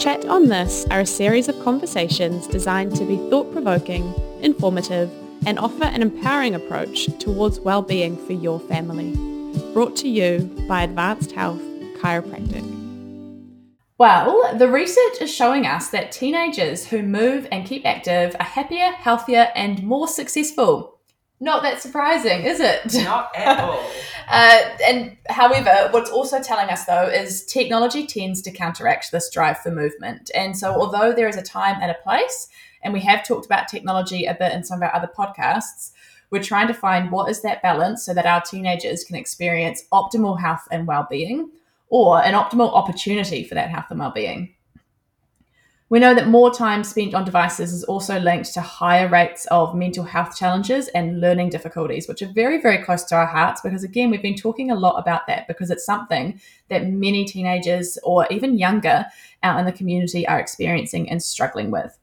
Chat on This are a series of conversations designed to be thought provoking, informative, and offer an empowering approach towards well-being for your family. Brought to you by Advanced Health Chiropractic. Well, the research is showing us that teenagers who move and keep active are happier, healthier, and more successful. Not that surprising, is it? Not at all. Uh, and however, what's also telling us though is technology tends to counteract this drive for movement. And so, although there is a time and a place, and we have talked about technology a bit in some of our other podcasts, we're trying to find what is that balance so that our teenagers can experience optimal health and well-being, or an optimal opportunity for that health and well-being. We know that more time spent on devices is also linked to higher rates of mental health challenges and learning difficulties, which are very, very close to our hearts because, again, we've been talking a lot about that because it's something that many teenagers or even younger out in the community are experiencing and struggling with.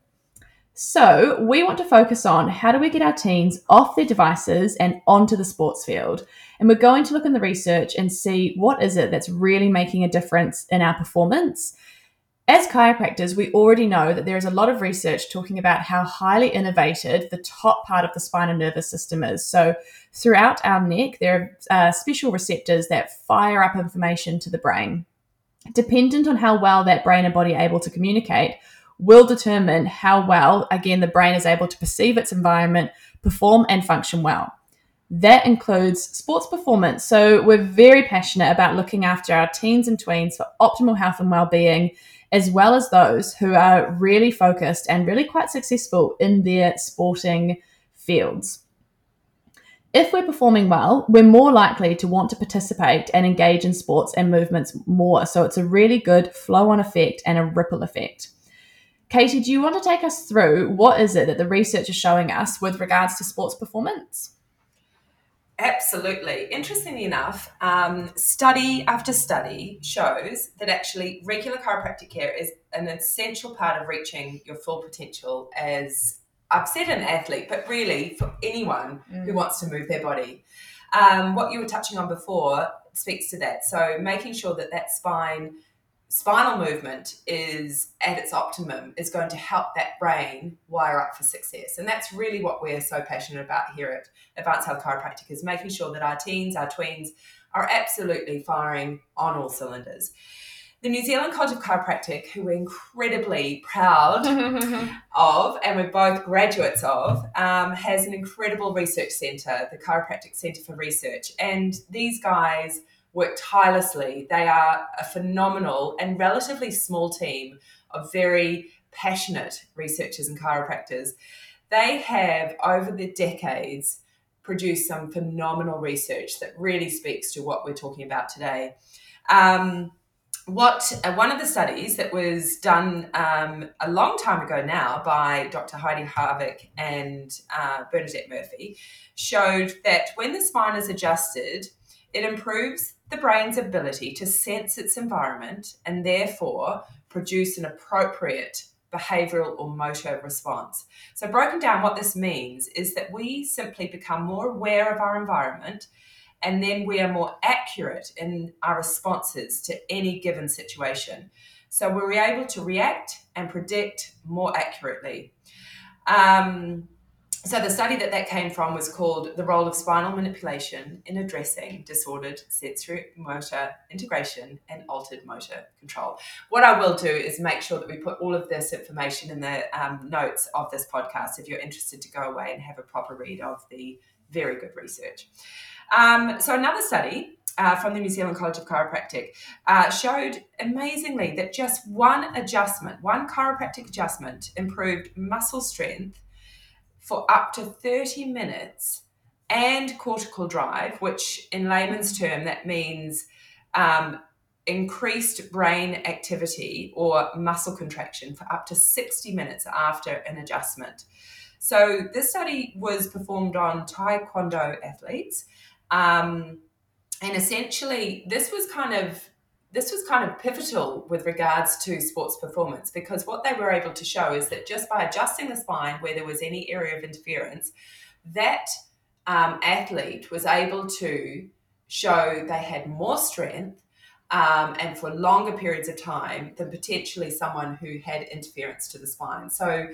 So, we want to focus on how do we get our teens off their devices and onto the sports field. And we're going to look in the research and see what is it that's really making a difference in our performance as chiropractors, we already know that there is a lot of research talking about how highly innervated the top part of the spinal nervous system is. So, throughout our neck, there are uh, special receptors that fire up information to the brain. Dependent on how well that brain and body are able to communicate, will determine how well, again, the brain is able to perceive its environment, perform, and function well. That includes sports performance. So, we're very passionate about looking after our teens and tweens for optimal health and well-being as well as those who are really focused and really quite successful in their sporting fields. If we're performing well, we're more likely to want to participate and engage in sports and movements more. So it's a really good flow on effect and a ripple effect. Katie, do you want to take us through what is it that the research is showing us with regards to sports performance? Absolutely. Interestingly enough, um, study after study shows that actually regular chiropractic care is an essential part of reaching your full potential as I've said an athlete, but really for anyone mm. who wants to move their body. Um, what you were touching on before speaks to that. So making sure that that spine spinal movement is at its optimum is going to help that brain wire up for success. And that's really what we're so passionate about here at Advanced Health Chiropractic is making sure that our teens, our tweens are absolutely firing on all cylinders. The New Zealand College of Chiropractic, who we're incredibly proud of, and we're both graduates of, um, has an incredible research centre, the Chiropractic Centre for Research. And these guys work tirelessly. They are a phenomenal and relatively small team of very passionate researchers and chiropractors. They have, over the decades, produced some phenomenal research that really speaks to what we're talking about today. Um, what uh, one of the studies that was done um, a long time ago now by Dr. Heidi Haavik and uh, Bernadette Murphy showed that when the spine is adjusted, it improves the brain's ability to sense its environment and therefore produce an appropriate behavioral or motor response. So, broken down, what this means is that we simply become more aware of our environment and then we are more accurate in our responses to any given situation. So, we're able to react and predict more accurately. Um, so the study that that came from was called the role of spinal manipulation in addressing disordered sensory motor integration and altered motor control. What i will do is make sure that we put all of this information in the um, notes of this podcast if you're interested to go away and have a proper read of the very good research. Um, so another study uh, from the New Zealand College of Chiropractic uh, showed amazingly that just one adjustment, one chiropractic adjustment, improved muscle strength for up to 30 minutes and cortical drive, which in layman's term, that means um, increased brain activity or muscle contraction for up to 60 minutes after an adjustment. So, this study was performed on Taekwondo athletes. Um, and essentially, this was kind of this was kind of pivotal with regards to sports performance because what they were able to show is that just by adjusting the spine where there was any area of interference, that um, athlete was able to show they had more strength, um, and for longer periods of time than potentially someone who had interference to the spine. So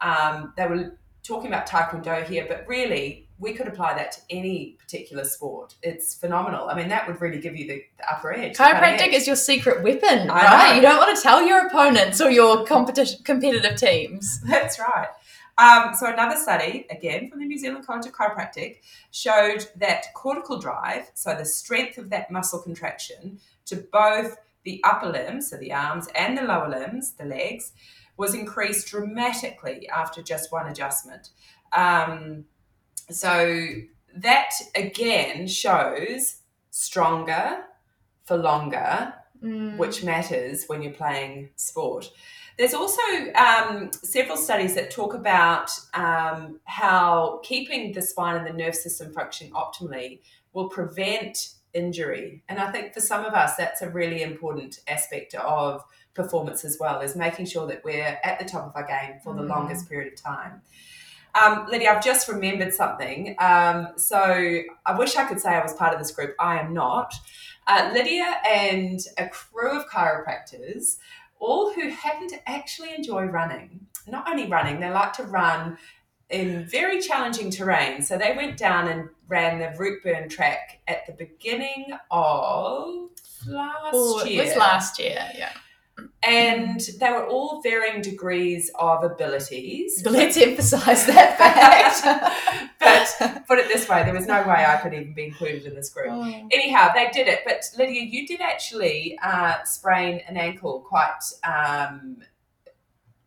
um, they were talking about Taekwondo here, but really we could apply that to any particular sport. It's phenomenal. I mean, that would really give you the, the upper edge. Chiropractic is your secret weapon, right? You don't want to tell your opponents or your competition competitive teams. That's right. Um, so another study, again from the New Zealand College of Chiropractic, showed that cortical drive, so the strength of that muscle contraction to both the upper limbs, so the arms, and the lower limbs, the legs, was increased dramatically after just one adjustment. Um, so that again shows stronger for longer, mm. which matters when you're playing sport. There's also um, several studies that talk about um, how keeping the spine and the nerve system functioning optimally will prevent injury. And I think for some of us, that's a really important aspect of performance as well, is making sure that we're at the top of our game for the mm. longest period of time. Um, Lydia, I've just remembered something. Um, so I wish I could say I was part of this group. I am not. Uh, Lydia and a crew of chiropractors all who happen to actually enjoy running. Not only running, they like to run in very challenging terrain. So they went down and ran the Routeburn track at the beginning of last Ooh, year. It was last year, yeah and they were all varying degrees of abilities. Let's emphasize that fact. but put it this way, there was no way I could even be included in this group. Oh. Anyhow, they did it. But Lydia, you did actually uh, sprain an ankle quite um,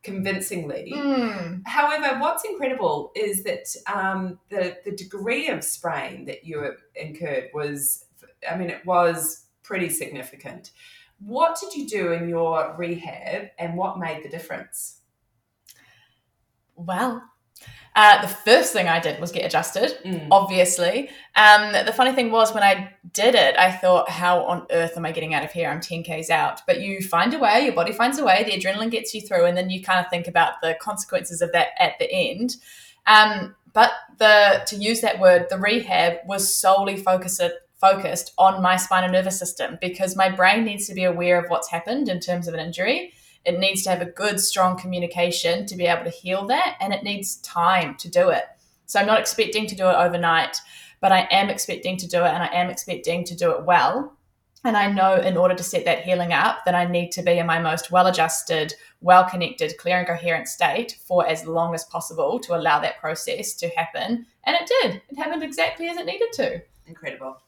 convincingly. Mm. However, what's incredible is that um, the the degree of sprain that you incurred was, I mean, it was pretty significant. What did you do in your rehab and what made the difference? Well, uh, the first thing I did was get adjusted, mm. obviously. Um, the funny thing was, when I did it, I thought, how on earth am I getting out of here? I'm 10Ks out. But you find a way, your body finds a way, the adrenaline gets you through, and then you kind of think about the consequences of that at the end. Um, but the to use that word, the rehab was solely focused focused on my spinal nervous system because my brain needs to be aware of what's happened in terms of an injury. It needs to have a good, strong communication to be able to heal that, and it needs time to do it. So I'm not expecting to do it overnight, but I am expecting to do it, and I am expecting to do it well. And I know in order to set that healing up, that I need to be in my most well adjusted, well connected, clear and coherent state for as long as possible to allow that process to happen. And it did. It happened exactly as it needed to. Incredible.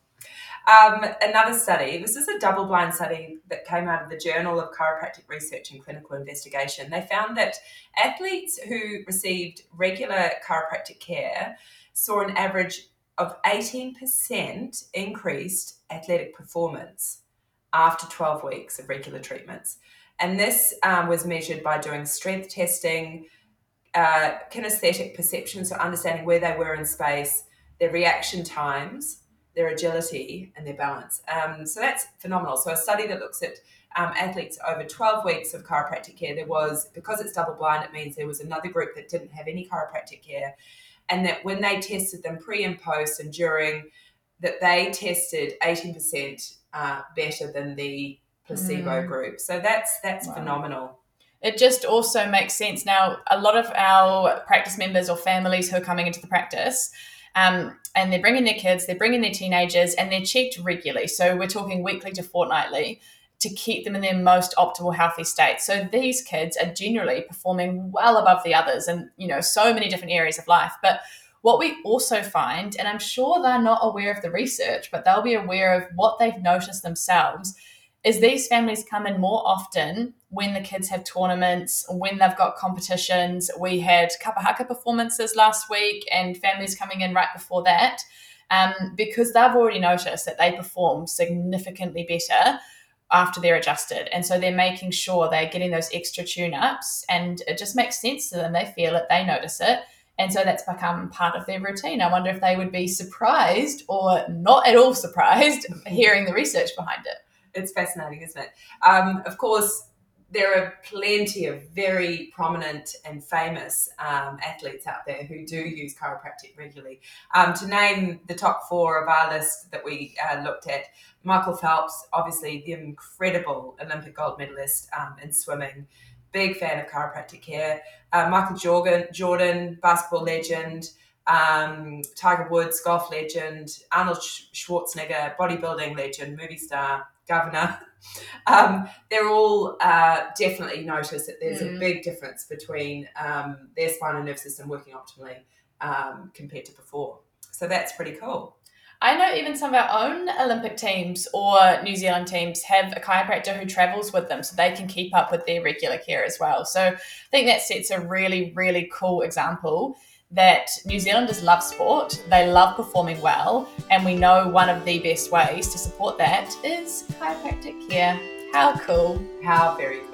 Um, another study, this is a double blind study that came out of the Journal of Chiropractic Research and Clinical Investigation. They found that athletes who received regular chiropractic care saw an average of 18% increased athletic performance after 12 weeks of regular treatments. And this um, was measured by doing strength testing, uh, kinesthetic perception, so understanding where they were in space, their reaction times, their agility and their balance. Um, so that's phenomenal. So a study that looks at um, athletes over 12 weeks of chiropractic care, there was, because it's double blind, it means there was another group that didn't have any chiropractic care. And that when they tested them pre and post and during, that they tested 18% uh, better than the placebo mm. group. So that's that's wow. phenomenal. It just also makes sense. Now, a lot of our practice members or families who are coming into the practice, um, and they're bringing their kids, they're bringing their teenagers, and they're checked regularly. So we're talking weekly to fortnightly to keep them in their most optimal healthy state. So these kids are generally performing well above the others and you know so many different areas of life. But what we also find, and I'm sure they're not aware of the research, but they'll be aware of what they've noticed themselves, is these families come in more often when the kids have tournaments, when they've got competitions. We had Kapa haka performances last week and families coming in right before that um, because they've already noticed that they perform significantly better after they're adjusted. And so they're making sure they're getting those extra tune ups and it just makes sense to them. They feel it, they notice it. And so that's become part of their routine. I wonder if they would be surprised or not at all surprised hearing the research behind it it's fascinating, isn't it? Um, of course, there are plenty of very prominent and famous um, athletes out there who do use chiropractic regularly. Um, to name the top four of our list that we uh, looked at, Michael Phelps, obviously the incredible Olympic gold medalist um, in swimming, big fan of chiropractic care. Uh, Michael Jordan, Jordan, basketball legend. Um, Tiger Woods, golf legend, Arnold Schwarzenegger, bodybuilding legend, movie star, governor. Um, they're all uh, definitely notice that there's mm. a big difference between um, their spinal nerve system working optimally um, compared to before. So that's pretty cool. I know even some of our own Olympic teams or New Zealand teams have a chiropractor who travels with them so they can keep up with their regular care as well. So I think that sets a really, really cool example that New Zealanders love sport, they love performing well, and we know one of the best ways to support that is chiropractic care. How cool! How very cool.